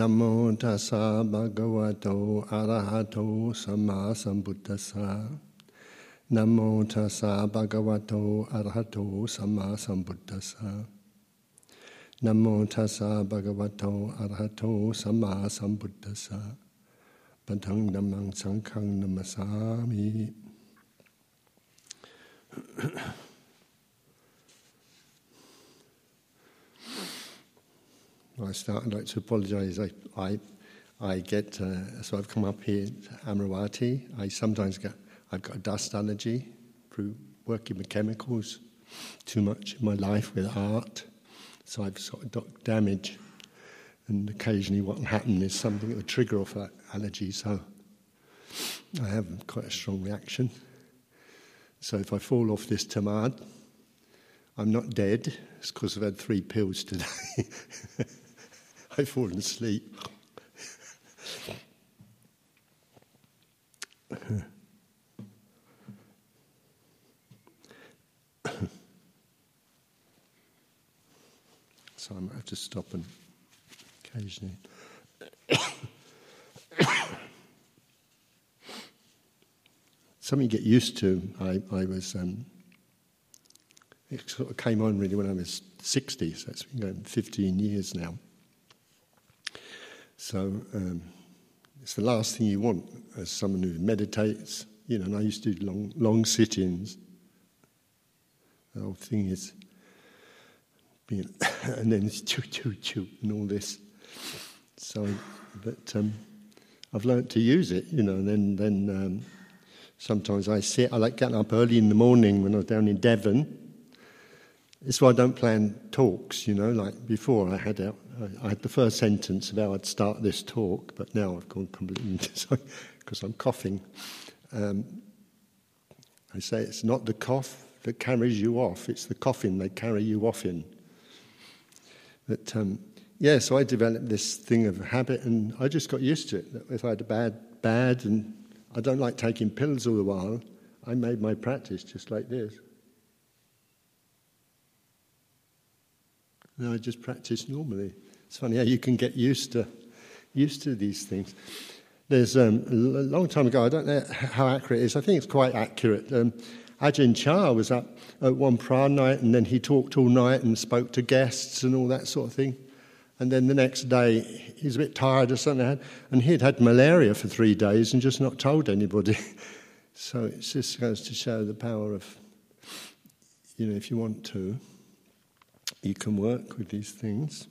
นโมตัสสะภะคะวะโต อะระหะโต สัมมาสัมพุทธัสสะนโมตัสสะภะคะวะโต อะระหะโต สัมมาสัมพุทธัสสะนโมตัสสะภะคะวะโต อะระหะโต สัมมาสัมพุทธัสสะปัทังดัมังสังฆังนัสสามิ I start, I'd like to apologise. I, I, I get, uh, so I've come up here to Amaravati. I sometimes get, I've got a dust allergy through working with chemicals, too much in my life with art. So I've sort of got damage. And occasionally what will happen is something that will trigger off that allergy. So I have quite a strong reaction. So if I fall off this tamad, I'm not dead. It's because I've had three pills today. I've fallen asleep. so I might have to stop and occasionally. Something you get used to. I, I was. Um, it sort of came on really when I was 60, so it's been going 15 years now. So um, it's the last thing you want as someone who meditates. You know, and I used to do long, long sit-ins. The whole thing is being, and then it's choo choo choo and all this. So, but um, I've learnt to use it. You know, and then then um, sometimes I sit. I like getting up early in the morning when I was down in Devon. It's why I don't plan talks. You know, like before I had out I had the first sentence of how I'd start this talk, but now I've gone completely because I'm coughing. Um, I say it's not the cough that carries you off, it's the coffin they carry you off in. But um, yeah, so I developed this thing of habit, and I just got used to it. If I had a bad, bad, and I don't like taking pills all the while, I made my practice just like this. And I just practice normally. It's funny how you can get used to used to these things. There's um, a long time ago. I don't know how accurate it is. I think it's quite accurate. Um, Ajahn Chah was up at one prayer night, and then he talked all night and spoke to guests and all that sort of thing. And then the next day, he was a bit tired or something, and he'd had malaria for three days and just not told anybody. so it just goes to show the power of, you know, if you want to, you can work with these things.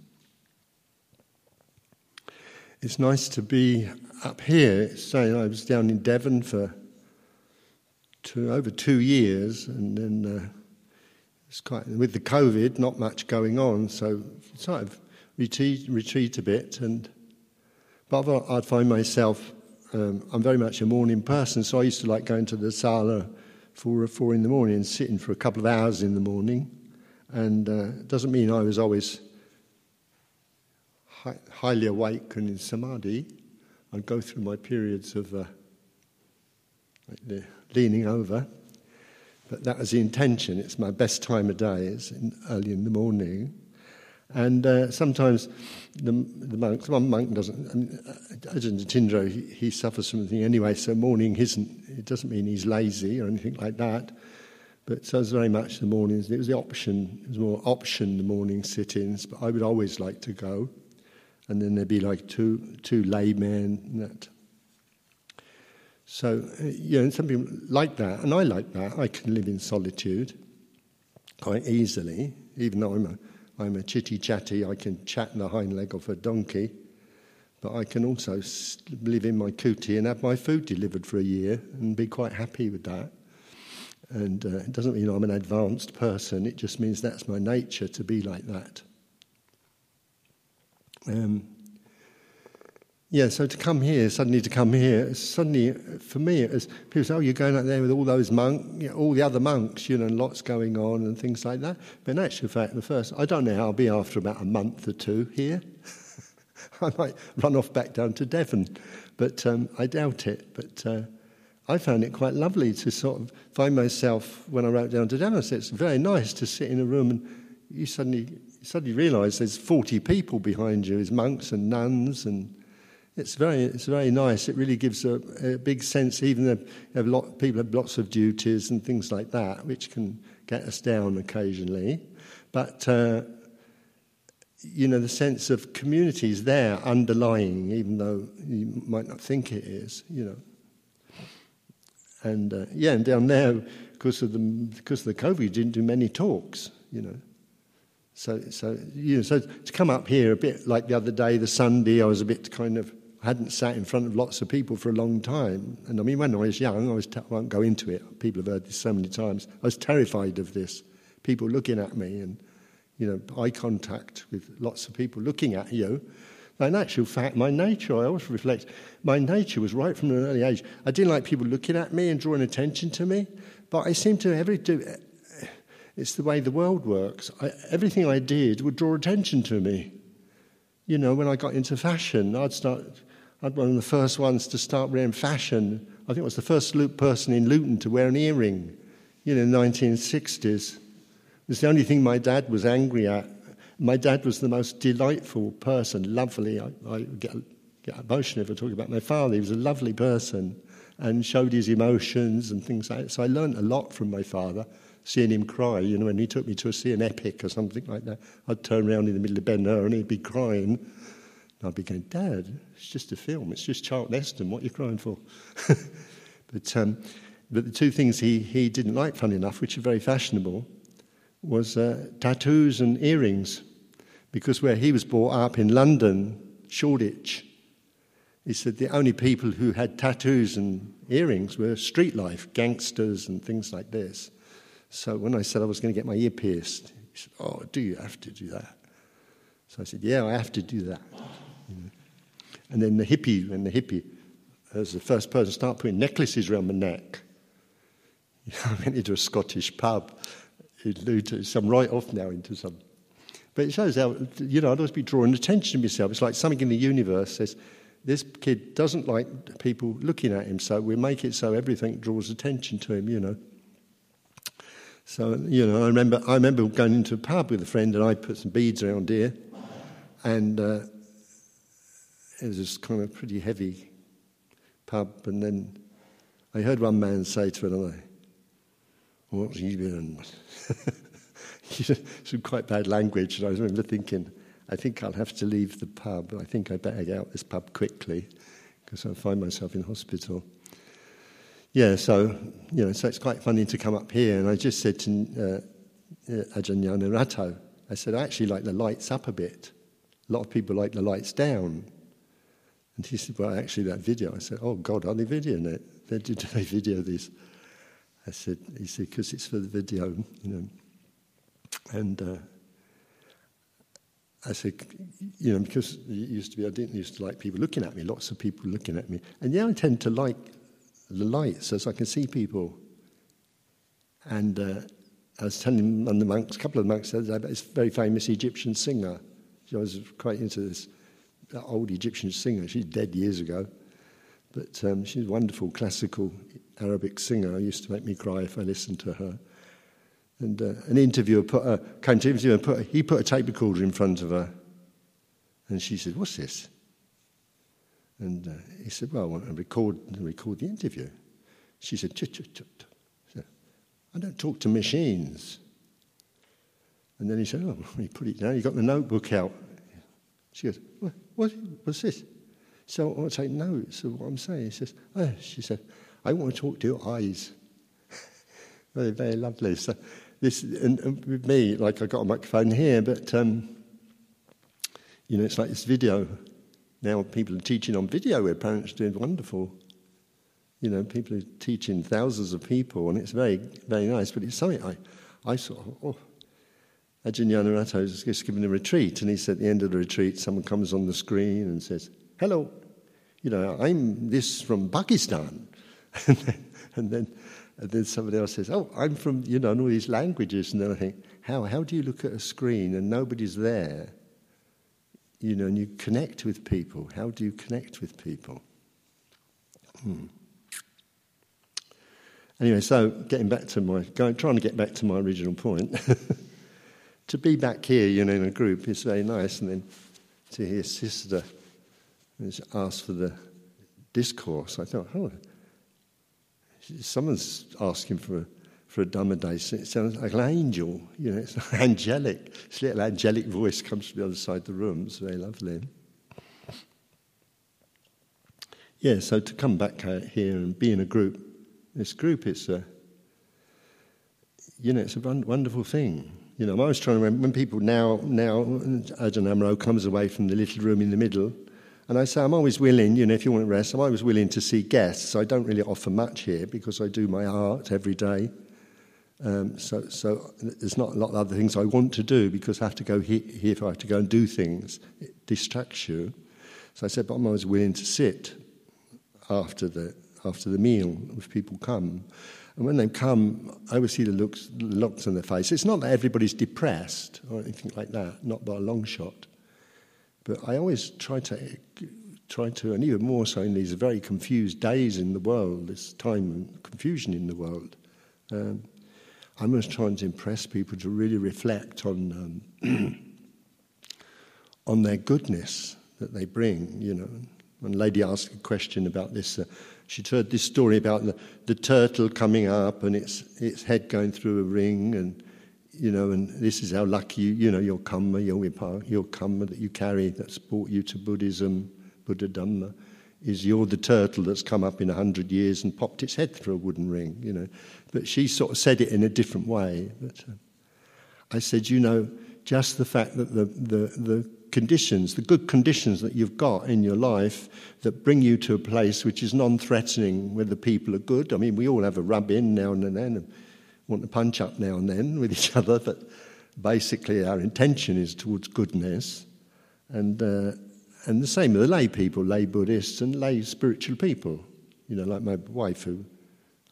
It's nice to be up here. Say, I was down in Devon for two, over two years, and then uh, it's quite with the COVID, not much going on, so sort of retreat, retreat a bit. And but I'd find myself. Um, I'm very much a morning person, so I used to like going to the sala four or four in the morning and sitting for a couple of hours in the morning. And uh, it doesn't mean I was always highly awake and in samadhi, I'd go through my periods of uh, leaning over. But that was the intention. It's my best time of day. It's in, early in the morning. And uh, sometimes the, the monks, one monk doesn't, I mean, uh, Ajahn Tindro, he, he, suffers from something anyway, so morning isn't, it doesn't mean he's lazy or anything like that. But so it was very much the mornings, it was the option, it was more option, the morning sit ins, but I would always like to go and then there'd be like two two laymen that. So you know, some people like that, and I like that. I can live in solitude quite easily, even though I'm a I'm a chitty chatty. I can chat the hind leg of a donkey, but I can also live in my kuti and have my food delivered for a year and be quite happy with that. And uh, it doesn't mean I'm an advanced person. It just means that's my nature to be like that. Um, yeah, so to come here, suddenly to come here, suddenly for me, it was, people say, oh, you're going out there with all those monks, you know, all the other monks, you know, lots going on and things like that. But in actual fact, the first, I don't know how I'll be after about a month or two here. I might run off back down to Devon, but um, I doubt it. But uh, I found it quite lovely to sort of find myself when I wrote down to Devon. I said, it's very nice to sit in a room and you suddenly suddenly realise there's 40 people behind you, as monks and nuns, and it's very, it's very nice. It really gives a, a big sense, even though have lot, people have lots of duties and things like that, which can get us down occasionally. But, uh, you know, the sense of community is there underlying, even though you might not think it is, you know. And uh, yeah, and down there, because of the because of the COVID, didn't do many talks, you know. So, so you know, so to come up here a bit like the other day, the Sunday, I was a bit kind of I hadn't sat in front of lots of people for a long time. And I mean, when I was young, I was I won't go into it. People have heard this so many times. I was terrified of this. People looking at me and you know, eye contact with lots of people looking at you. In actual fact, my nature, I always reflect, my nature was right from an early age. I didn't like people looking at me and drawing attention to me, but I seemed to every do. It's the way the world works. I, everything I did would draw attention to me. You know, when I got into fashion, I'd start. I'd one of the first ones to start wearing fashion. I think I was the first person in Luton to wear an earring. You know, in the 1960s. It's the only thing my dad was angry at. My dad was the most delightful person, lovely. I, I get, get emotional if I talk about my father. He was a lovely person and showed his emotions and things like that. So I learned a lot from my father, seeing him cry. You know, when he took me to see an epic or something like that, I'd turn around in the middle of Ben Hur and he'd be crying. And I'd be going, Dad, it's just a film. It's just Charlton Heston. What are you crying for? but, um, but the two things he, he didn't like, funny enough, which are very fashionable, was uh, tattoos and earrings. Because where he was brought up in London, Shoreditch, he said the only people who had tattoos and earrings were street life, gangsters and things like this. So when I said I was going to get my ear pierced, he said, Oh, do you have to do that? So I said, Yeah, I have to do that. And then the hippie, when the hippie was the first person start putting necklaces around my neck, you know, I went into a Scottish pub into some right off now into some. But it shows how, you know, I'd always be drawing attention to myself. It's like something in the universe says, this kid doesn't like people looking at him, so we make it so everything draws attention to him, you know. So, you know, I remember, I remember going into a pub with a friend and I put some beads around here, and uh, it was this kind of pretty heavy pub, and then I heard one man say to another, what have you been Some quite bad language, and I remember thinking, I think I'll have to leave the pub. I think I better get out this pub quickly because I'll find myself in hospital. Yeah, so, you know, so it's quite funny to come up here. And I just said to uh, Ajahn Nyanarato, I said, I actually like the lights up a bit. A lot of people like the lights down. And he said, Well, actually, that video. I said, Oh, God, are they videoing it? They, did they video this? I said, he said, because it's for the video, you know. And uh, I said, you know, because it used to be, I didn't used to like people looking at me, lots of people looking at me. And yeah, I tend to like the lights so I can see people. And uh, I was telling one of the monks, a couple of monks said this very famous Egyptian singer. I was quite into this old Egyptian singer. She's dead years ago. But um, she's a wonderful classical Arabic singer. Used to make me cry if I listened to her. And uh, an interviewer put a, came to interview and put a, he put a tape recorder in front of her. And she said, What's this? And uh, he said, Well, I want to record, record the interview. She said, chut, chut, chut. I don't talk to machines. And then he said, Oh, he put it down. He got the notebook out. She goes, what, what, What's this? So I take notes of what I'm saying. He says, Oh, she said, I want to talk to your eyes. very, very lovely. So this, and, and, with me, like I got a microphone here, but um, you know, it's like this video. Now people are teaching on video where parents are doing wonderful. You know, people are teaching thousands of people, and it's very, very nice. But it's something I, I of, oh. Ajahn Nyanarato was just giving a retreat, and he said at the end of the retreat, someone comes on the screen and says, Hello, you know, I'm this from Pakistan. and, then, and, then, and then somebody else says, Oh, I'm from, you know, all these languages. And then I think, how, how do you look at a screen and nobody's there? You know, and you connect with people. How do you connect with people? Hmm. Anyway, so getting back to my, going, trying to get back to my original point. to be back here, you know, in a group is very nice, and then to hear Sister ask for the discourse, I thought, oh, someone's asking for a, for a Dhamma day. It sounds like an angel, you know, it's angelic. This little angelic voice comes from the other side of the room. It's very lovely. Yeah, so to come back uh, here and be in a group, this group, it's a, uh, you know, it's a wonderful thing. You know, I was trying to remember when people now, now, Ajahn Amaro comes away from the little room in the middle, and I say, I'm always willing, you know, if you want to rest, I'm always willing to see guests. I don't really offer much here because I do my art every day. Um, so, so there's not a lot of other things I want to do because I have to go here, here if I have to go and do things. It distracts you. So I said, but I'm always willing to sit after the, after the meal if people come. And when they come, I always see the looks, looks on their face. It's not that everybody's depressed or anything like that, not by a long shot. But I always try to, try to, and even more so in these very confused days in the world, this time of confusion in the world, um, I'm always trying to impress people to really reflect on, um, on their goodness that they bring, you know. One lady asked a question about this. Uh, she'd heard this story about the, the turtle coming up and its, its head going through a ring, and you know, and this is how lucky you, you know, your karma, your, vipa, your karma that you carry that's brought you to Buddhism, Buddha Dhamma, is you're the turtle that's come up in a hundred years and popped its head through a wooden ring, you know. But she sort of said it in a different way. But uh, I said, you know, just the fact that the, the, the conditions, the good conditions that you've got in your life that bring you to a place which is non threatening, where the people are good. I mean, we all have a rub in now and then, and want to punch up now and then with each other, but basically our intention is towards goodness. And, uh, and the same with the lay people, lay Buddhists and lay spiritual people. You know, like my wife, who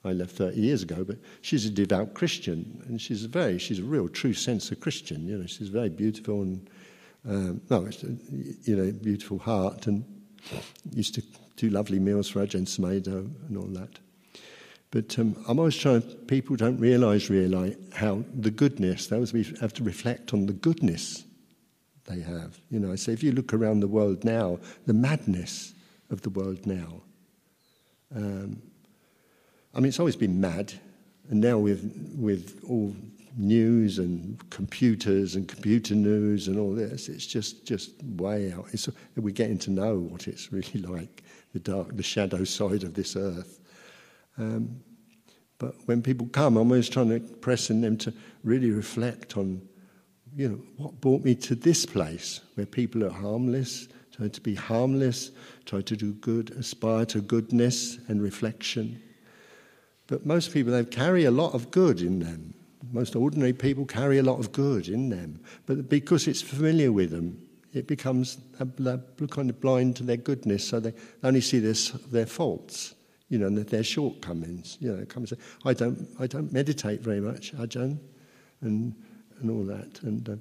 I left 30 years ago, but she's a devout Christian, and she's a very, she's a real true sense of Christian. You know, she's very beautiful and um, no, it's you know, beautiful heart, and used to do lovely meals for Ajahn Sumedho and all that. But um, I'm always trying, people don't realise really how the goodness, they always have to reflect on the goodness they have. You know, I say, if you look around the world now, the madness of the world now. Um, I mean, it's always been mad, and now with, with all news and computers and computer news and all this. It's just, just way out. It's, we're getting to know what it's really like, the dark, the shadow side of this earth. Um, but when people come, I'm always trying to press in them to really reflect on, you know, what brought me to this place where people are harmless, try to be harmless, try to do good, aspire to goodness and reflection. But most people, they carry a lot of good in them most ordinary people carry a lot of good in them, but because it's familiar with them, it becomes they're kind of blind to their goodness, so they only see their, their faults, you know, and their shortcomings. You know, come and say, I don't, I don't meditate very much, Ajahn, and and all that, and. Uh,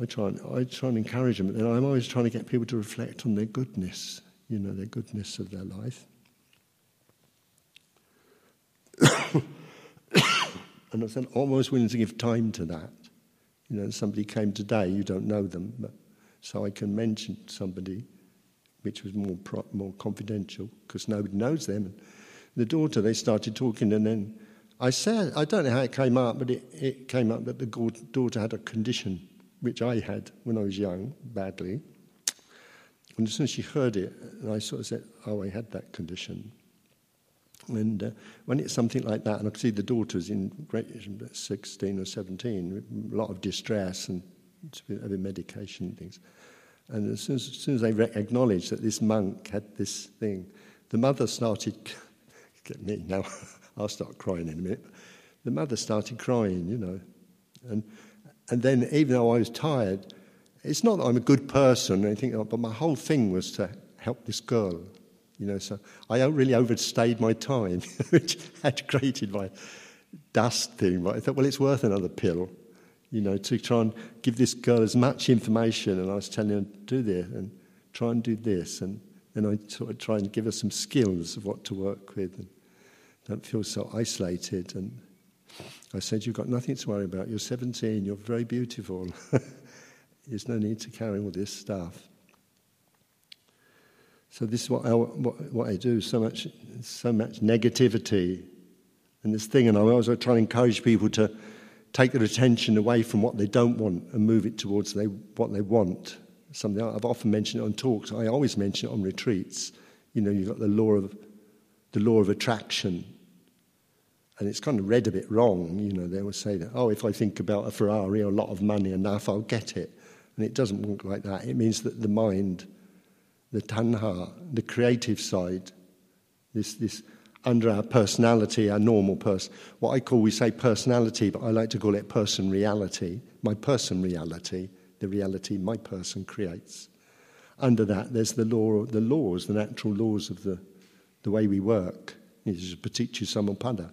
I try, and, I try and encourage them, and I'm always trying to get people to reflect on their goodness, you know, their goodness of their life. And I said, almost willing to give time to that. You know, somebody came today, you don't know them, but so I can mention somebody, which was more pro- more confidential because nobody knows them. And the daughter, they started talking, and then I said, I don't know how it came up, but it, it came up that the daughter had a condition which I had when I was young, badly. And as soon as she heard it, and I sort of said, Oh, I had that condition. And uh, when it's something like that, and I can see the daughter's in great, 16 or 17, a lot of distress and having medication and things. And as soon as, as, soon as they re- acknowledged that this monk had this thing, the mother started, get me now, I'll start crying in a minute. The mother started crying, you know. And, and then, even though I was tired, it's not that I'm a good person or anything, but my whole thing was to help this girl you know, so I really overstayed my time, which had created my dust thing. But I thought, well, it's worth another pill, you know, to try and give this girl as much information. And I was telling her, to do this and try and do this. And then I sort of try and give her some skills of what to work with and don't feel so isolated. And I said, You've got nothing to worry about. You're 17, you're very beautiful. There's no need to carry all this stuff. So this is what I, what, what I do. So much, so much negativity, and this thing. And I always try to encourage people to take their attention away from what they don't want and move it towards they, what they want. Something I've often mentioned it on talks. I always mention it on retreats. You know, you've got the law of the law of attraction and it's kind of read a bit wrong. You know, they always say that, oh, if I think about a Ferrari or a lot of money enough, I'll get it. And it doesn't work like that. It means that the mind, the tanha, the creative side, this, this under our personality, our normal person, what I call, we say personality, but I like to call it person reality, my person reality, the reality my person creates. Under that, there's the law, the laws, the natural laws of the, the way we work. This is paticca samuppada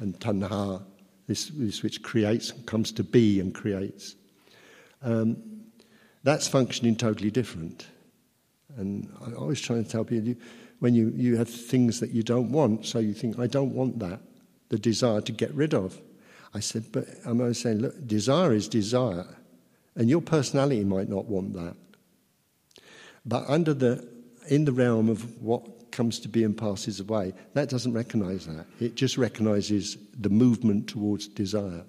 and tanha, this, this which creates, and comes to be and creates. Um, that's functioning totally different. And I always try to tell people when you, you have things that you don't want, so you think, I don't want that, the desire to get rid of. I said, but I'm always saying, look, desire is desire, and your personality might not want that. But under the, in the realm of what comes to be and passes away, that doesn't recognize that. It just recognizes the movement towards desire.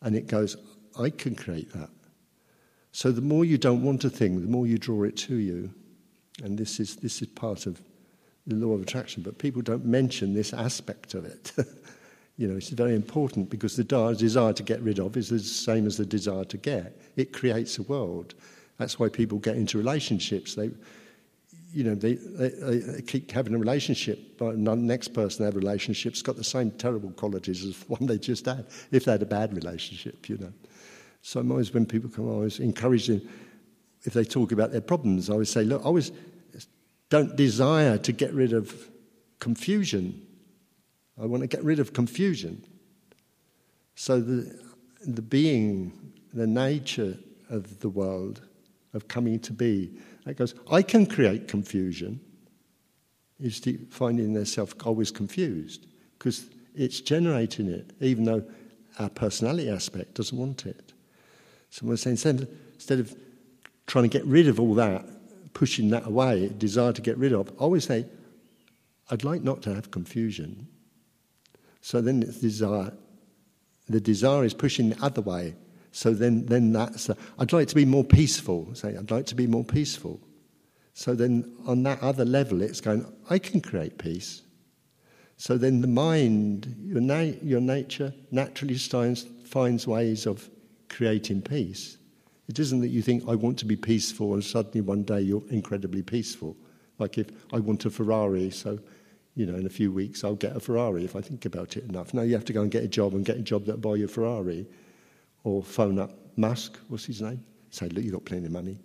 And it goes, I can create that. So the more you don't want a thing, the more you draw it to you. And this is, this is part of the law of attraction. But people don't mention this aspect of it. you know, it's very important because the desire to get rid of is the same as the desire to get. It creates a world. That's why people get into relationships. They, you know, they, they, they, keep having a relationship, but the next person they have a relationship's got the same terrible qualities as the one they just had, if they had a bad relationship, you know. So I'm always, when people come, I always encourage them, if they talk about their problems, I always say, look, I always don't desire to get rid of confusion. I want to get rid of confusion. So the, the being, the nature of the world, of coming to be, that goes, I can create confusion, is finding themselves always confused because it's generating it, even though our personality aspect doesn't want it. So we're saying instead of trying to get rid of all that, pushing that away, desire to get rid of, I always say, I'd like not to have confusion. So then it's desire. The desire is pushing the other way. So then, then that's, uh, I'd like to be more peaceful. Say, I'd like to be more peaceful. So then on that other level, it's going, I can create peace. So then the mind, your, na- your nature, naturally finds, finds ways of creating peace. It isn't that you think, I want to be peaceful, and suddenly one day you're incredibly peaceful. Like if I want a Ferrari, so, you know, in a few weeks I'll get a Ferrari if I think about it enough. No, you have to go and get a job and get a job that'll buy you a Ferrari or phone up Musk, what's his name? Say, look, you've got plenty of money.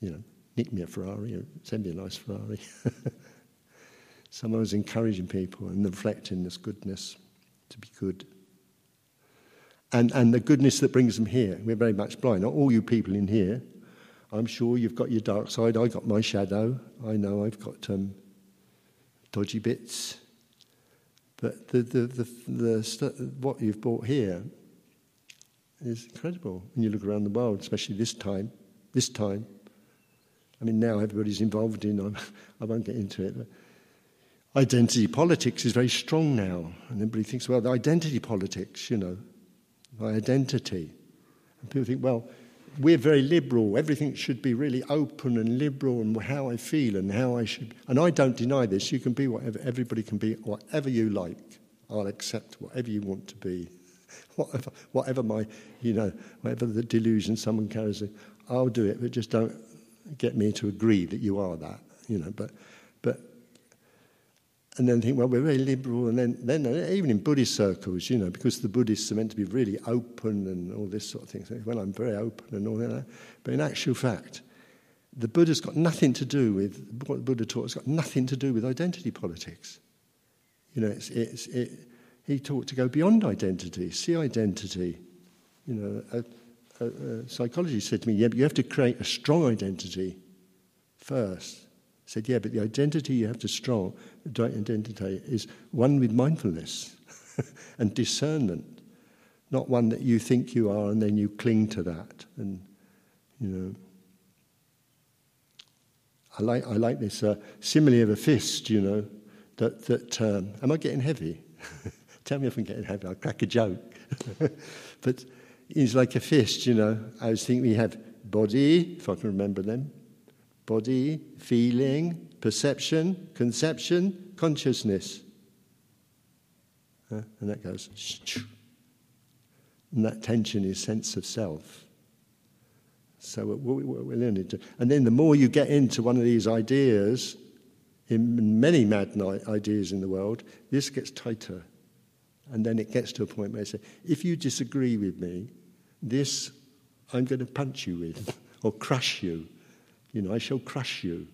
You know, nick me a Ferrari or send me a nice Ferrari. Someone was encouraging people and reflecting this goodness to be good. And, and the goodness that brings them here. We're very much blind. Not all you people in here. I'm sure you've got your dark side. I got my shadow. I know I've got um, dodgy bits. But the, the, the, the, what you've brought here is incredible when you look around the world, especially this time. This time. I mean, now everybody's involved in, I won't get into it, identity politics is very strong now. And everybody thinks, well, the identity politics, you know, my identity. And people think, well, we're very liberal. Everything should be really open and liberal and how I feel and how I should. And I don't deny this. You can be whatever, everybody can be whatever you like. I'll accept whatever you want to be whatever, whatever my, you know, whatever the delusion someone carries, I'll do it, but just don't get me to agree that you are that, you know. But, but, and then think, well, we're very liberal, and then, then uh, even in Buddhist circles, you know, because the Buddhists are meant to be really open and all this sort of thing. So, well, I'm very open and all that. But in actual fact, the Buddha's got nothing to do with what the Buddha taught. It's got nothing to do with identity politics. You know, it's, it's it, he taught to go beyond identity, see identity. You know, a, a, a psychology said to me, yeah, but you have to create a strong identity first. I said, yeah, but the identity you have to strong, identity is one with mindfulness. and discernment, not one that you think you are and then you cling to that. And, you know, I like, I like this uh, simile of a fist, you know, that, that um, am I getting heavy? Tell me if I'm getting heavy, I'll crack a joke. but it's like a fist, you know. I was thinking we have body, if I can remember them, body, feeling, perception, conception, consciousness. And that goes, and that tension is sense of self. So we're, we're learning to, and then the more you get into one of these ideas, in many mad ideas in the world, this gets tighter. And then it gets to a point where I say, if you disagree with me, this I'm going to punch you with or crush you. You know, I shall crush you.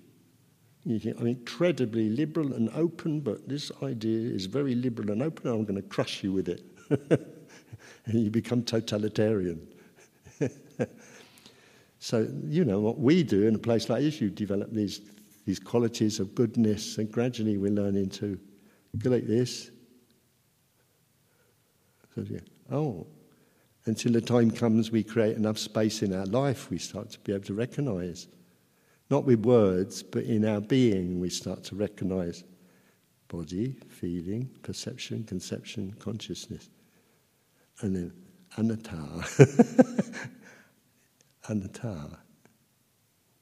you think, I'm incredibly liberal and open, but this idea is very liberal and open, and I'm going to crush you with it. and you become totalitarian. so, you know, what we do in a place like this, you develop these, these qualities of goodness, and gradually we're learning to go like this. So, yeah, oh, until the time comes we create enough space in our life, we start to be able to recognize. Not with words, but in our being, we start to recognize body, feeling, perception, conception, consciousness. And then anatta. anatta.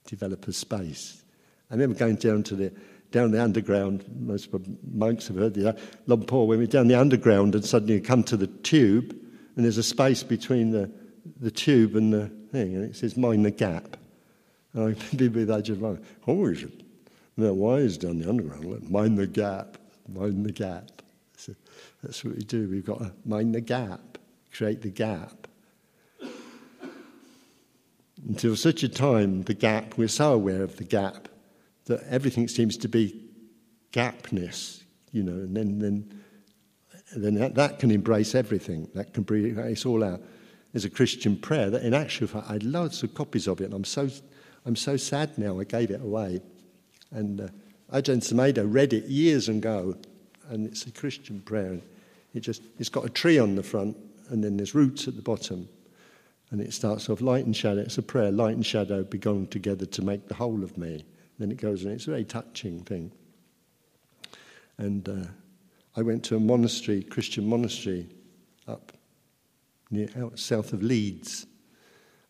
Develop a space. I remember going down to the down the underground. Most monks have heard the uh, Luang Por. When we're down the underground and suddenly you come to the tube, and there's a space between the, the tube and the thing, and it says mind the gap. And I people that just like, oh, we should. No, why is down the underground? mind the gap, mind the gap. So that's what we do. We've got to mind the gap, create the gap. Until such a time, the gap, we're so aware of the gap that everything seems to be gapness, you know, and then, then then that, that can embrace everything. That can it's all out. There's a Christian prayer that, in actual fact, I had loads of copies of it, and I'm so, I'm so sad now I gave it away. And uh, Ajahn Sumedho read it years ago, and it's a Christian prayer. It just, it's got a tree on the front, and then there's roots at the bottom. And it starts off light and shadow. It's a prayer, light and shadow belong together to make the whole of me. Then it goes, and it's a very touching thing. And uh, I went to a monastery, Christian monastery, up near out south of Leeds,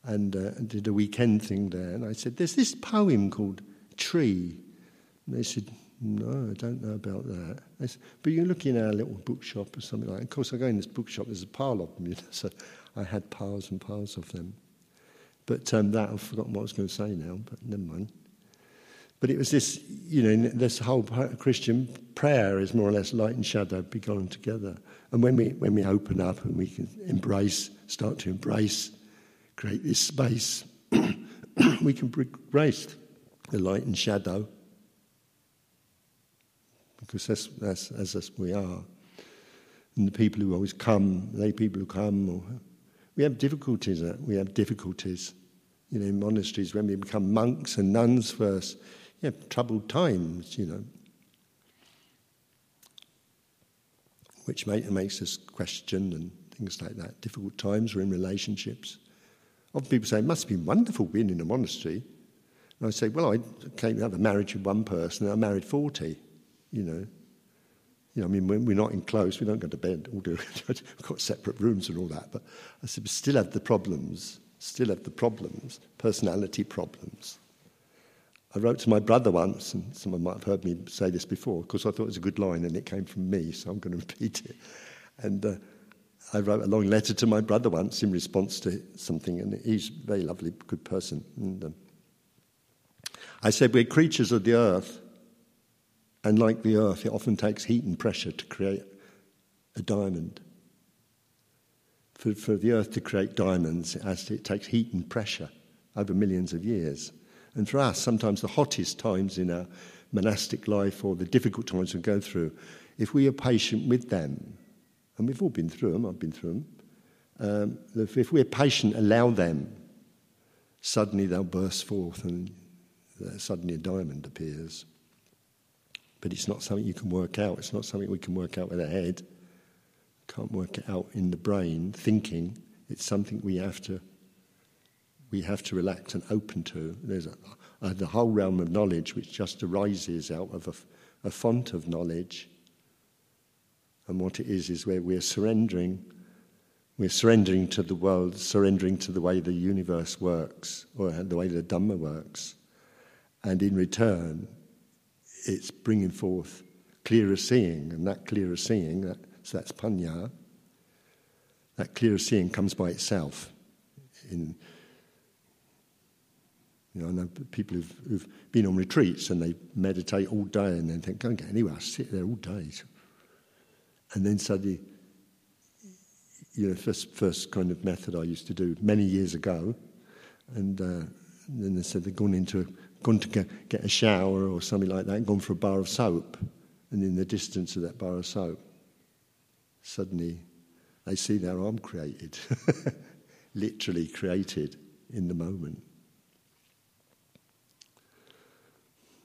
and uh, did a weekend thing there. And I said, "There's this poem called Tree." And they said, "No, I don't know about that." I said, "But you look in our little bookshop or something like." that. Of course, I go in this bookshop. There's a pile of them, you know, so I had piles and piles of them. But um, that I've forgotten what I was going to say now. But never mind. But it was this, you know, this whole Christian prayer is more or less light and shadow begun together. And when we, when we open up and we can embrace, start to embrace, create this space, we can embrace the light and shadow because that's, that's as we are. And the people who always come, they people who come, or, we have difficulties. Uh, we have difficulties. You know, in monasteries, when we become monks and nuns first, have troubled times, you know, which make, makes us question and things like that. Difficult times, we're in relationships. Often people say, it must be wonderful being in a monastery. And I say, well, I came out of a marriage with one person and I married 40, you know. You know, I mean, we're not in close, we don't go to bed, all do, we've got separate rooms and all that, but I said, we still have the problems, still have the problems, personality problems. I wrote to my brother once, and someone might have heard me say this before, because I thought it was a good line and it came from me, so I'm going to repeat it. And uh, I wrote a long letter to my brother once in response to something, and he's a very lovely, good person. And um, I said, We're creatures of the earth, and like the earth, it often takes heat and pressure to create a diamond. For, for the earth to create diamonds, it, it takes heat and pressure over millions of years. And for us, sometimes the hottest times in our monastic life or the difficult times we go through, if we are patient with them, and we've all been through them, I've been through them, um, if we're patient, allow them, suddenly they'll burst forth and suddenly a diamond appears. But it's not something you can work out. It's not something we can work out with our head. can't work it out in the brain, thinking. It's something we have to we have to relax and open to. There's a, a, the whole realm of knowledge which just arises out of a, a font of knowledge. And what it is is where we're surrendering. We're surrendering to the world, surrendering to the way the universe works, or the way the Dhamma works. And in return, it's bringing forth clearer seeing, and that clearer seeing, that, so that's panya, that clearer seeing comes by itself. In, you know, I know people who've, who've, been on retreats and they meditate all day and then think, can't get anywhere, I sit there all day. And then suddenly, you know, first, first kind of method I used to do many years ago, and, uh, then they said they'd gone into gone to get, get a shower or something like that, and gone for a bar of soap and in the distance of that bar of soap, suddenly they see their arm created, literally created in the moment.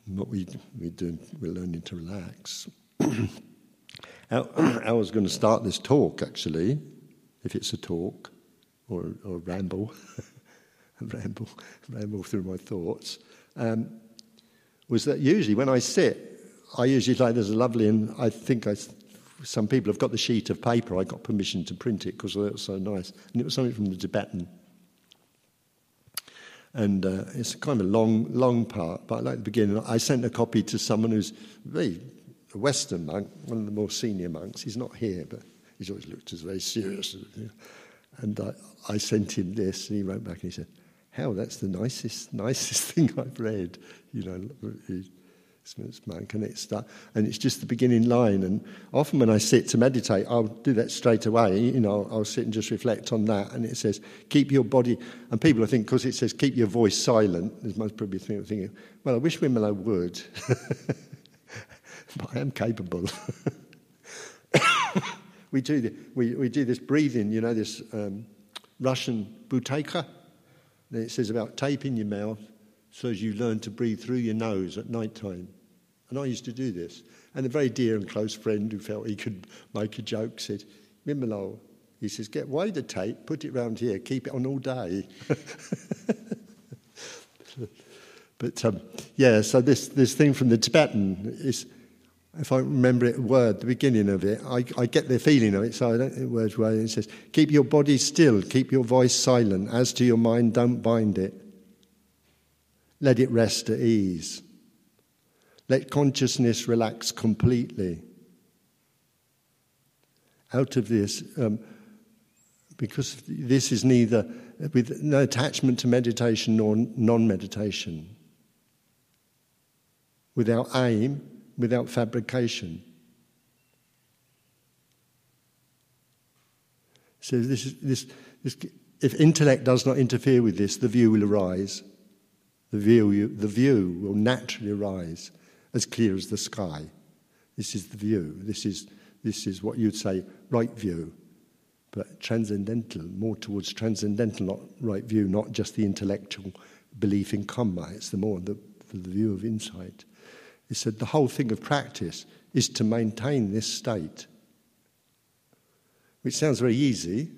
What we, we do, we're learning to relax. I was going to start this talk, actually, if it's a talk or, or ramble, ramble, ramble through my thoughts, um, was that usually when I sit, I usually like there's a lovely, and I think I, some people have got the sheet of paper. I got permission to print it because it was so nice, and it was something from the Tibetan. And uh, it's kind of a long, long part, but I like the beginning. I sent a copy to someone who's very a Western monk, one of the more senior monks. He's not here, but he's always looked as very serious. And I, I sent him this, and he wrote back and he said, "Hell, that's the nicest, nicest thing I've read." You know, monk, and it's that, and it's just the beginning line. And often when I sit to meditate, I'll do that straight away. You know, I'll sit and just reflect on that. And it says, keep your body. And people, I think, because it says keep your voice silent, is most probably thinking, well, I wish Vimalo would, but I am capable. we do the, we, we do this breathing. You know, this um, Russian buteyko. It says about taping your mouth so as you learn to breathe through your nose at night time. And I used to do this. And a very dear and close friend who felt he could make a joke said, Vimalo, he says, get wider tape, put it round here, keep it on all day. but um, yeah, so this, this thing from the Tibetan is, if I remember it word, the beginning of it, I, I get the feeling of it, so I don't think words well. It says, keep your body still, keep your voice silent. As to your mind, don't bind it. Let it rest at ease. Let consciousness relax completely. Out of this, um, because this is neither with no attachment to meditation nor non meditation, without aim, without fabrication. So this is this, this if intellect does not interfere with this, the view will arise. The view, the view will naturally arise as clear as the sky. This is the view. This is, this is what you'd say right view, but transcendental, more towards transcendental not right view, not just the intellectual belief in karma. It's the more the, the view of insight. He said the whole thing of practice is to maintain this state, which sounds very easy.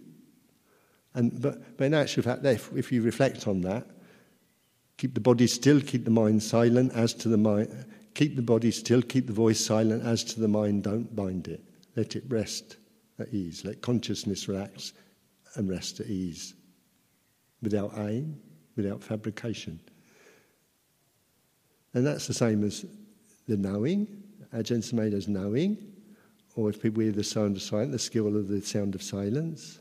And, but, but in actual fact, if, if you reflect on that, keep the body still, keep the mind silent as to the mind, Keep the body still, keep the voice silent. As to the mind, don't bind it. Let it rest at ease. Let consciousness relax and rest at ease. Without aim, without fabrication. And that's the same as the knowing, Ajahn Sumedho's knowing, or if people hear the sound of silence, the skill of the sound of silence.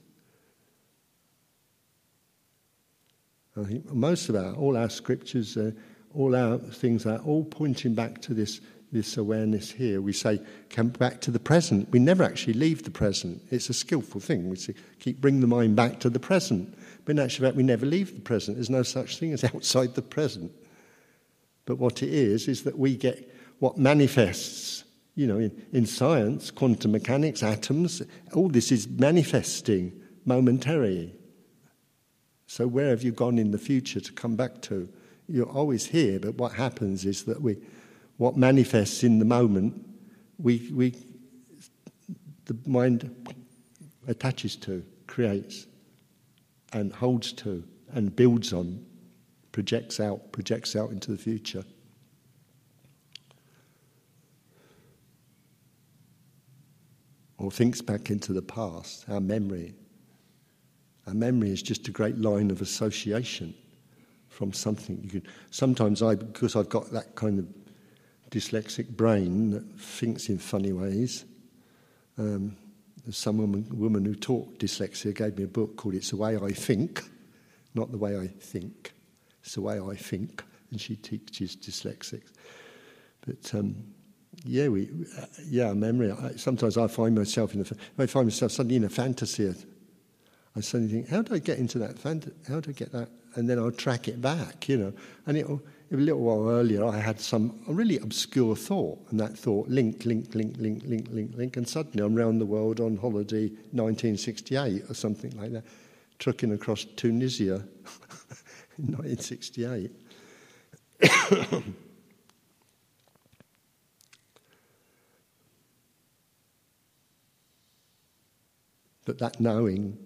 I think most of our, all our scriptures, uh, all our things are all pointing back to this, this awareness here. We say, come back to the present. We never actually leave the present. It's a skillful thing. We say, keep bring the mind back to the present. But in actual fact, we never leave the present. There's no such thing as outside the present. But what it is, is that we get what manifests. You know, in, in science, quantum mechanics, atoms, all this is manifesting momentarily. So, where have you gone in the future to come back to? you're always here, but what happens is that we, what manifests in the moment, we, we, the mind attaches to, creates, and holds to, and builds on, projects out, projects out into the future. Or thinks back into the past, our memory. Our memory is just a great line of association from something. You could, sometimes I, because I've got that kind of dyslexic brain that thinks in funny ways, um, some woman, woman who taught dyslexia gave me a book called It's the Way I Think, not the way I think, it's the way I think, and she teaches dyslexics. But um, yeah, we, uh, yeah, memory. I, sometimes I find myself in a, I find myself suddenly in a fantasy. I suddenly think, how do I get into that? How do I get that? And then I'll track it back, you know. And it'll, a little while earlier, I had some really obscure thought, and that thought link, link, link, link, link, link, link, and suddenly I'm round the world on holiday 1968 or something like that, trucking across Tunisia in 1968. but that knowing,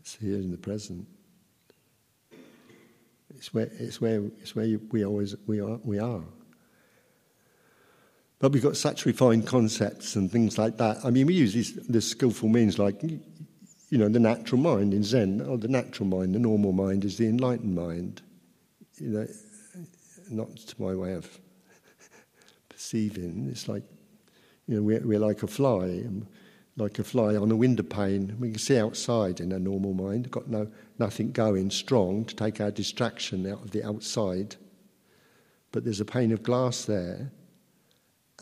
that's here in the present. It's where, it's where, it's where we always we are, we are. But we've got such refined concepts and things like that. I mean, we use these the skillful means like, you know, the natural mind in Zen. Oh, the natural mind, the normal mind is the enlightened mind. You know, not to my way of perceiving. It's like, you know, we're, we're like a fly like a fly on a window pane. We can see outside in a normal mind, got no, nothing going strong to take our distraction out of the outside. But there's a pane of glass there,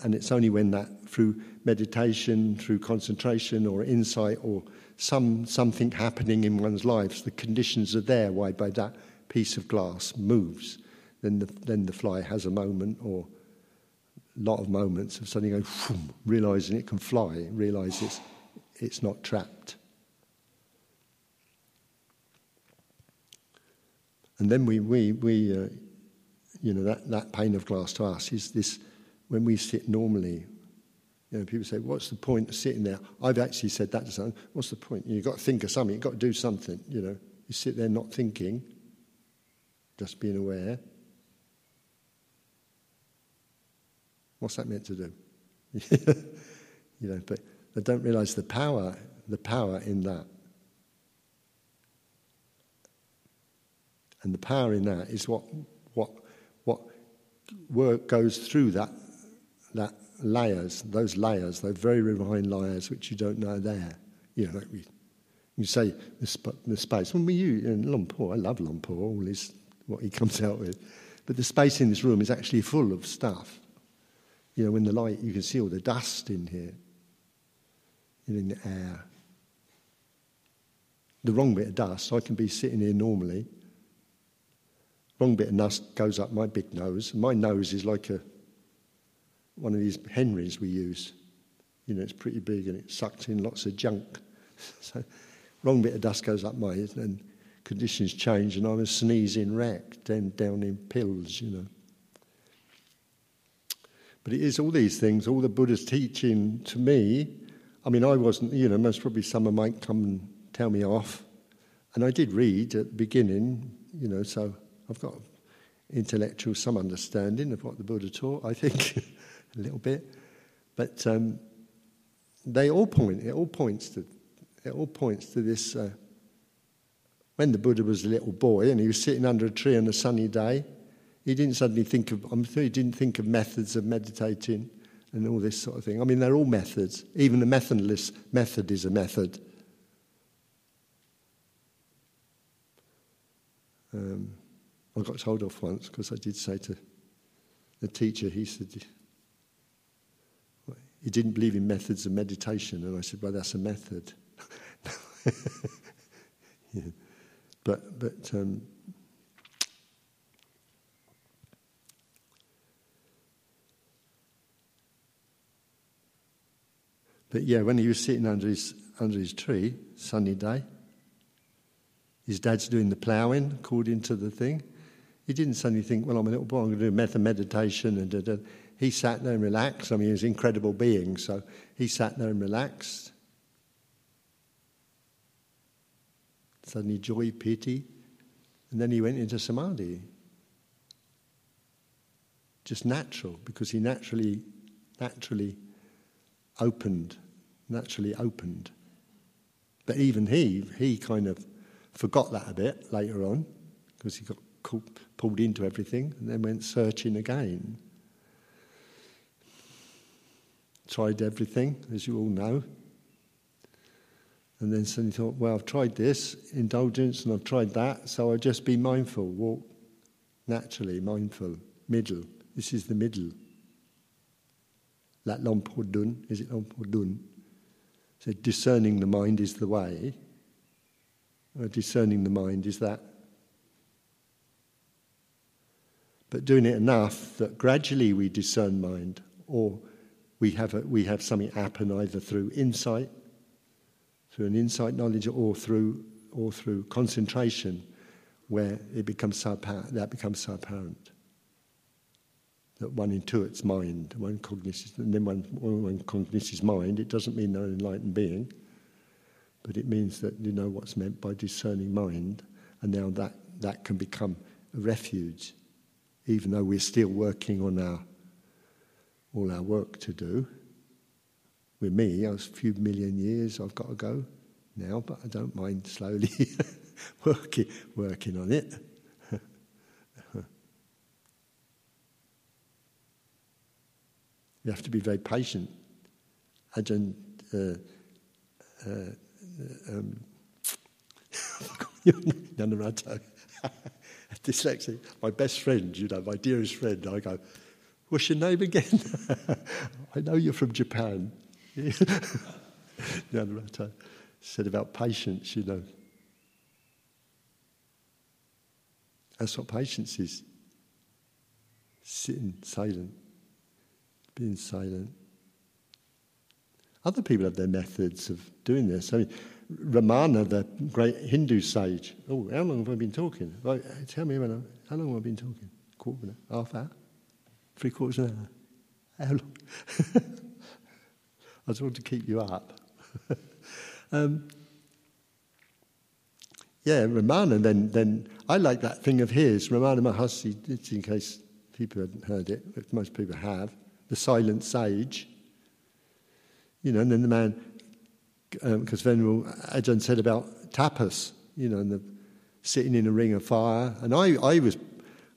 and it's only when that, through meditation, through concentration or insight or some, something happening in one's life, the conditions are there why by that piece of glass moves, then the, then the fly has a moment or lot of moments of suddenly going, realizing it can fly, realize it's, it's not trapped. And then we, we, we uh, you know, that, that pane of glass to us is this, when we sit normally, you know, people say, what's the point of sitting there? I've actually said that to someone, what's the point? You've got to think of something, you've got to do something, you know. You sit there not thinking, just being aware. What's that meant to do? you know, but they don't realize the power, the power in that. And the power in that is what what what work goes through that that layers, those layers, those very refined layers which you don't know there. You know, we, you say the, sp- the space. When we use in Luang Por, I love Luang Por, all his what he comes out with, but the space in this room is actually full of stuff you know, in the light, you can see all the dust in here, in the air. The wrong bit of dust, I can be sitting here normally. Wrong bit of dust goes up my big nose. My nose is like a one of these Henrys we use. You know, it's pretty big and it sucks in lots of junk. so, wrong bit of dust goes up my, and conditions change, and I'm a sneezing wreck, then down in pills, you know. But it is all these things, all the Buddha's teaching to me. I mean, I wasn't, you know, most probably someone might come and tell me off. And I did read at the beginning, you know, so I've got intellectual, some understanding of what the Buddha taught, I think, a little bit. But um, they all point, it all points to, it all points to this. Uh, when the Buddha was a little boy and he was sitting under a tree on a sunny day, he didn't suddenly think of, I'm sure he didn't think of methods of meditating and all this sort of thing. I mean, they're all methods. Even the methodless method is a method. Um, I got told off once because I did say to the teacher, he said, he didn't believe in methods of meditation. And I said, well, that's a method. yeah. But, but um, But yeah, when he was sitting under his, under his tree, sunny day, his dad's doing the ploughing according to the thing. He didn't suddenly think, well, I'm a little boy, I'm going to do method meditation. And da, da. he sat there and relaxed. I mean, he was an incredible being, so he sat there and relaxed. Suddenly, joy, piti, and then he went into samadhi. Just natural, because he naturally, naturally opened, naturally opened. But even he, he kind of forgot that a bit later on, because he got pulled into everything, and then went searching again. Tried everything, as you all know. And then suddenly thought, well, I've tried this, indulgence, and I've tried that, so I'll just be mindful, walk naturally, mindful, middle. This is the middle. Lat dun, is it dun? So discerning the mind is the way. Or discerning the mind is that. But doing it enough that gradually we discern mind, or we have, a, we have something happen either through insight through an insight knowledge or through, or through concentration where it becomes so apparent, that becomes so apparent. That one intuits mind, one cognises, and then one, one cognises mind, it doesn't mean they're an enlightened being, but it means that you know what's meant by discerning mind, and now that, that can become a refuge, even though we're still working on our, all our work to do with me, I was a few million years I've got to go now, but I don't mind slowly working, working on it. You have to be very patient. Ajahn, uh, uh, um, dyslexic, my best friend, you know, my dearest friend, I go, What's your name again? I know you're from Japan. Nyanarato said about patience, you know. That's what patience is. Sitting silent, being silent. Other people have their methods of doing this. I mean, Ramana, the great Hindu sage. Oh, how long have I been talking? Right, tell me when I, how long have I been talking? Quarter of an hour, half hour, three quarters of an hour. How long? I just want to keep you up. um, yeah, Ramana, then, then I like that thing of his, Ramana Maharshi, in case people hadn't heard it, most people have, the silent sage. You know, and then the man, because um, Venerable Ajahn said about tapas, you know, and the sitting in a ring of fire. And I, I was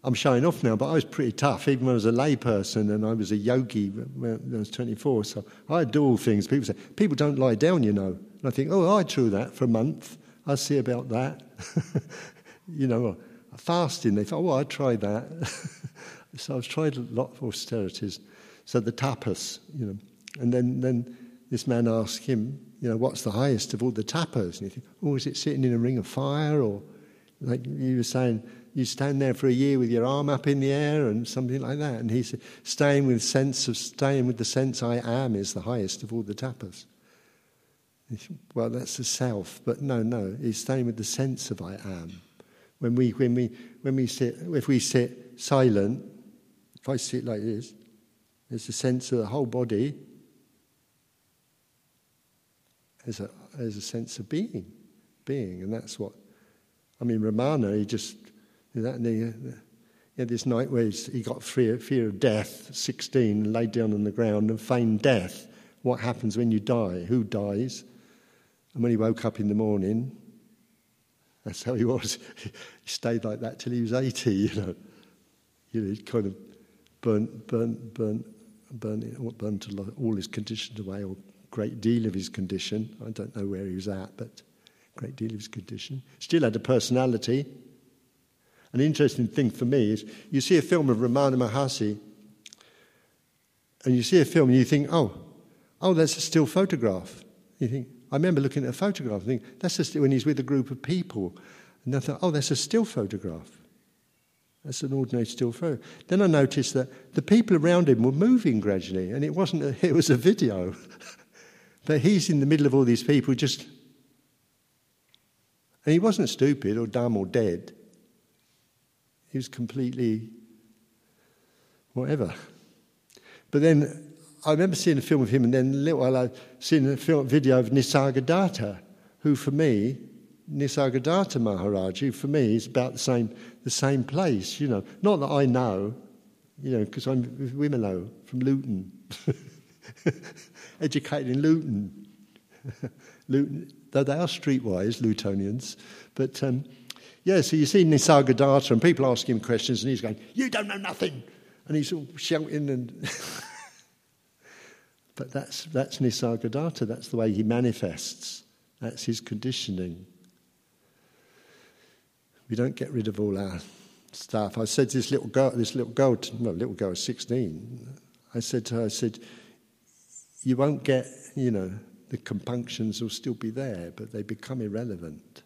I'm showing off now, but I was pretty tough, even when I was a layperson and I was a yogi when I was 24. So I do all things. People say, people don't lie down, you know. And I think, oh, I do that for a month. I see about that. you know, fasting, they thought, oh, I'd try that. so I've tried a lot of austerities. So the tapas, you know. And then, then this man asked him, you know, what's the highest of all the tapas? And he think, oh, is it sitting in a ring of fire? Or like you were saying, you stand there for a year with your arm up in the air and something like that. And he said, staying with sense of staying with the sense I am is the highest of all the tapas. Well, that's the self, but no, no, he's staying with the sense of I am. When we, when we, when we sit, if we sit silent, if I sit like this, there's a sense of the whole body. There's a, there's a sense of being, being, and that's what. I mean, Ramana, he just that, he had this night where he got fear, fear of death, 16, laid down on the ground and feigned death. What happens when you die? Who dies? And when he woke up in the morning, that's how he was. he stayed like that till he was 80, you know. You know, he kind of burnt, burnt, burnt, burnt all his conditions away, or a great deal of his condition. I don't know where he was at, but a great deal of his condition. Still had a personality. An interesting thing for me is you see a film of Ramana Maharshi, and you see a film and you think, oh, oh, that's a still photograph. You think, I remember looking at a photograph and think, that's a still, when he's with a group of people. And I thought, oh, that's a still photograph. That's an ordinary still photo. Then I noticed that the people around him were moving gradually, and it wasn't, a, it was a video. but he's in the middle of all these people just. And he wasn't stupid or dumb or dead. He was completely whatever. But then I remember seeing a film of him, and then a little while I seen a film video of Nisargadatta, who for me, Nisargadatta Maharaj, who for me is about the same, the same place, you know. Not that I know, you know, because I'm Vimalo from Luton, educated in Luton. Luton, though they are streetwise, Lutonians. But um, yeah, so you see Nisargadatta, and people ask him questions, and he's going, You don't know nothing. And he's all shouting and. but that's, that's Nisargadatta, that's the way he manifests, that's his conditioning. We don't get rid of all our stuff. I said to this little girl, this little girl, no, little girl, 16, I said to her, I said, you won't get, you know, the compunctions will still be there, but they become irrelevant.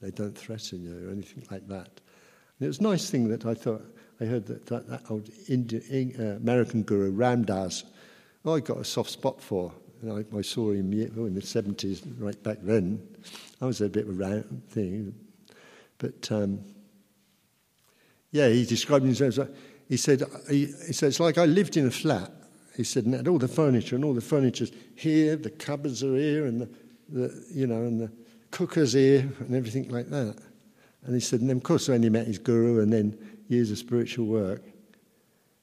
They don't threaten you or anything like that. And it was a nice thing that I thought, I heard that that, that old Indian, uh, American guru, Ram Dass, I got a soft spot for. And I, I saw him in the 70s, right back then. I was a bit of a round thing. But um, yeah, he described himself. He said, he, he said, it's like I lived in a flat. He said, and had all the furniture, and all the furniture's here, the cupboards are here, and the, the you know, and the cooker's here, and everything like that. And he said, and then of course when he met his guru, and then years of spiritual work,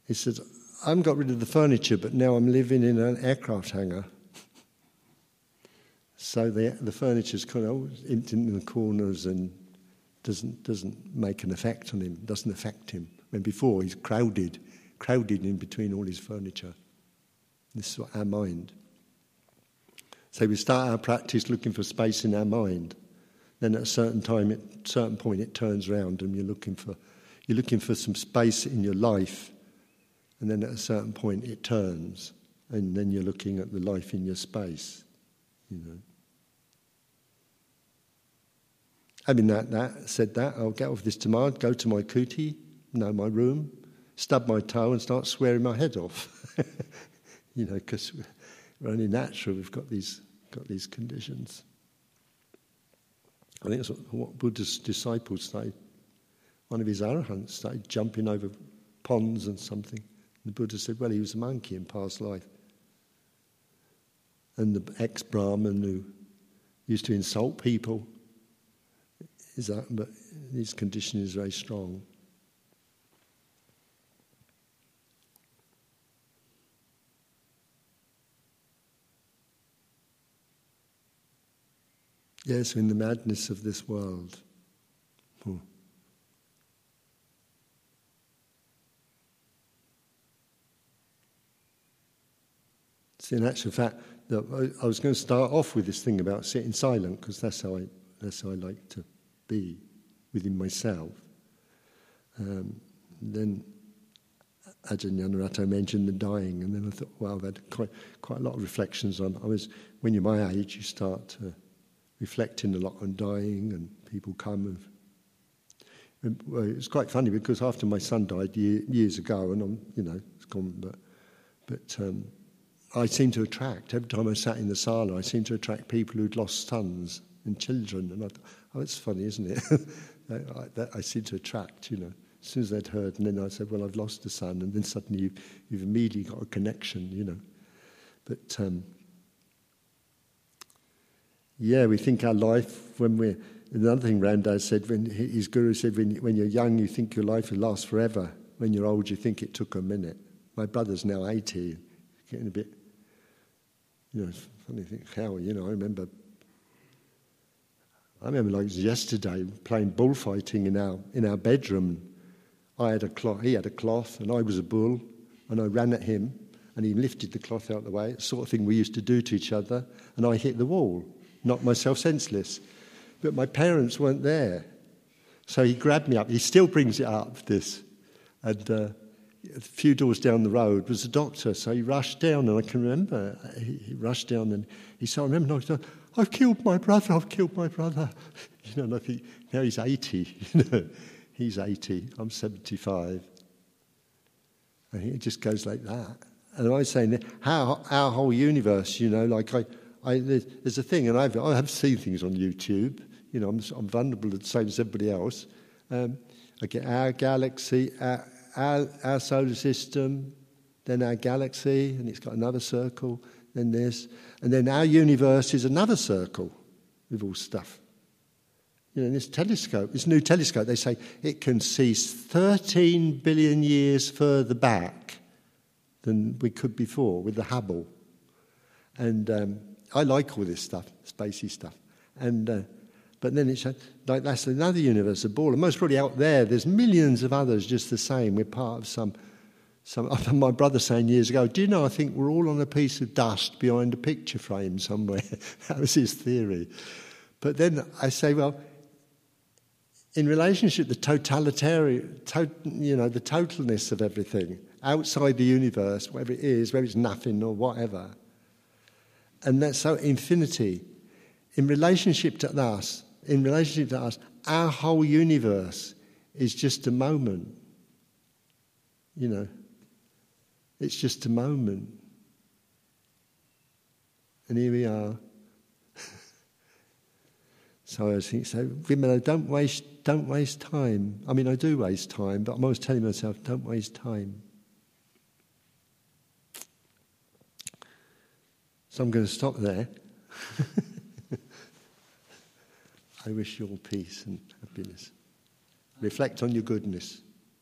he said, I haven't got rid of the furniture, but now I'm living in an aircraft hangar. so the, the furniture's kind of empty in the corners and doesn't, doesn't make an effect on him, doesn't affect him. When before he's crowded, crowded in between all his furniture. This is our mind. So we start our practice looking for space in our mind. Then at a certain time, at a certain point, it turns around and you're looking for, you're looking for some space in your life. And then at a certain point, it turns. And then you're looking at the life in your space, you know. Having that, that, said that, I'll get off this tomorrow, go to my kuti, no, my room, stub my toe and start swearing my head off. you know, because we're only natural, we've got these, got these conditions. I think that's what, Buddha's disciples say. One of his arahants started jumping over ponds and something. The Buddha said, well, he was a monkey in past life. And the ex Brahmin who used to insult people is that, but his condition is very strong. Yes, in the madness of this world. Hmm. See, in actual fact, I was going to start off with this thing about sitting silent because that's how I that's how I like to be within myself. Um, then Ajahn Nyanarato mentioned the dying, and then I thought, well, I've had quite, quite a lot of reflections on. I was when you're my age, you start reflecting a lot on dying, and people come. And, and well, it's quite funny because after my son died year, years ago, and I'm, you know, it's gone, but but um, I seem to attract every time I sat in the sala, I seem to attract people who'd lost sons and children, and I thought, oh, it's funny, isn't it? I, that I seem to attract, you know. As soon as they'd heard, and then I said, well, I've lost a son, and then suddenly you, you've immediately got a connection, you know. But um, yeah, we think our life when we're. Another thing Ram Dass said, when his guru said, when, when you're young, you think your life will last forever. When you're old, you think it took a minute. My brother's now 80, getting a bit, you know, funny thing, how, you know, I remember I remember like yesterday playing bullfighting in our, in our bedroom. I had a cloth, he had a cloth, and I was a bull, and I ran at him, and he lifted the cloth out of the way, the sort of thing we used to do to each other, and I hit the wall, knocked myself senseless. But my parents weren't there. So he grabbed me up. He still brings it up, this. And uh, a few doors down the road was a doctor, so he rushed down, and I can remember he, he rushed down and he said, I remember I've killed my brother, I've killed my brother. You know, and I think, now he's 80, you know, he's 80, I'm 75. And it just goes like that. And I was saying, how our whole universe, you know, like I, I there's a thing, and I've, I have seen things on YouTube, you know, I'm, I'm vulnerable the same as everybody else. Um, our galaxy, our, our, our solar system, then our galaxy, and it's got another circle, then this, and then our universe is another circle with all stuff. You know, this telescope, this new telescope, they say it can see 13 billion years further back than we could before with the Hubble. And um, I like all this stuff, spacey stuff. And uh, but then it's like that's another universe, a ball. And most probably out there, there's millions of others just the same. We're part of some. Some my brother saying years ago, "Do you know? I think we're all on a piece of dust behind a picture frame somewhere." that was his theory. But then I say, well, in relationship the totalitarian, to, you know, the totalness of everything outside the universe, whatever it is, whether it's nothing or whatever, and that's so infinity. In relationship to us, in relationship to us, our whole universe is just a moment. You know, it's just a moment. And here we are. so I was thinking, so women, don't waste, don't waste time. I mean, I do waste time, but I'm always telling myself, don't waste time. So I'm going to stop there. I wish you all peace and happiness. Reflect on your goodness.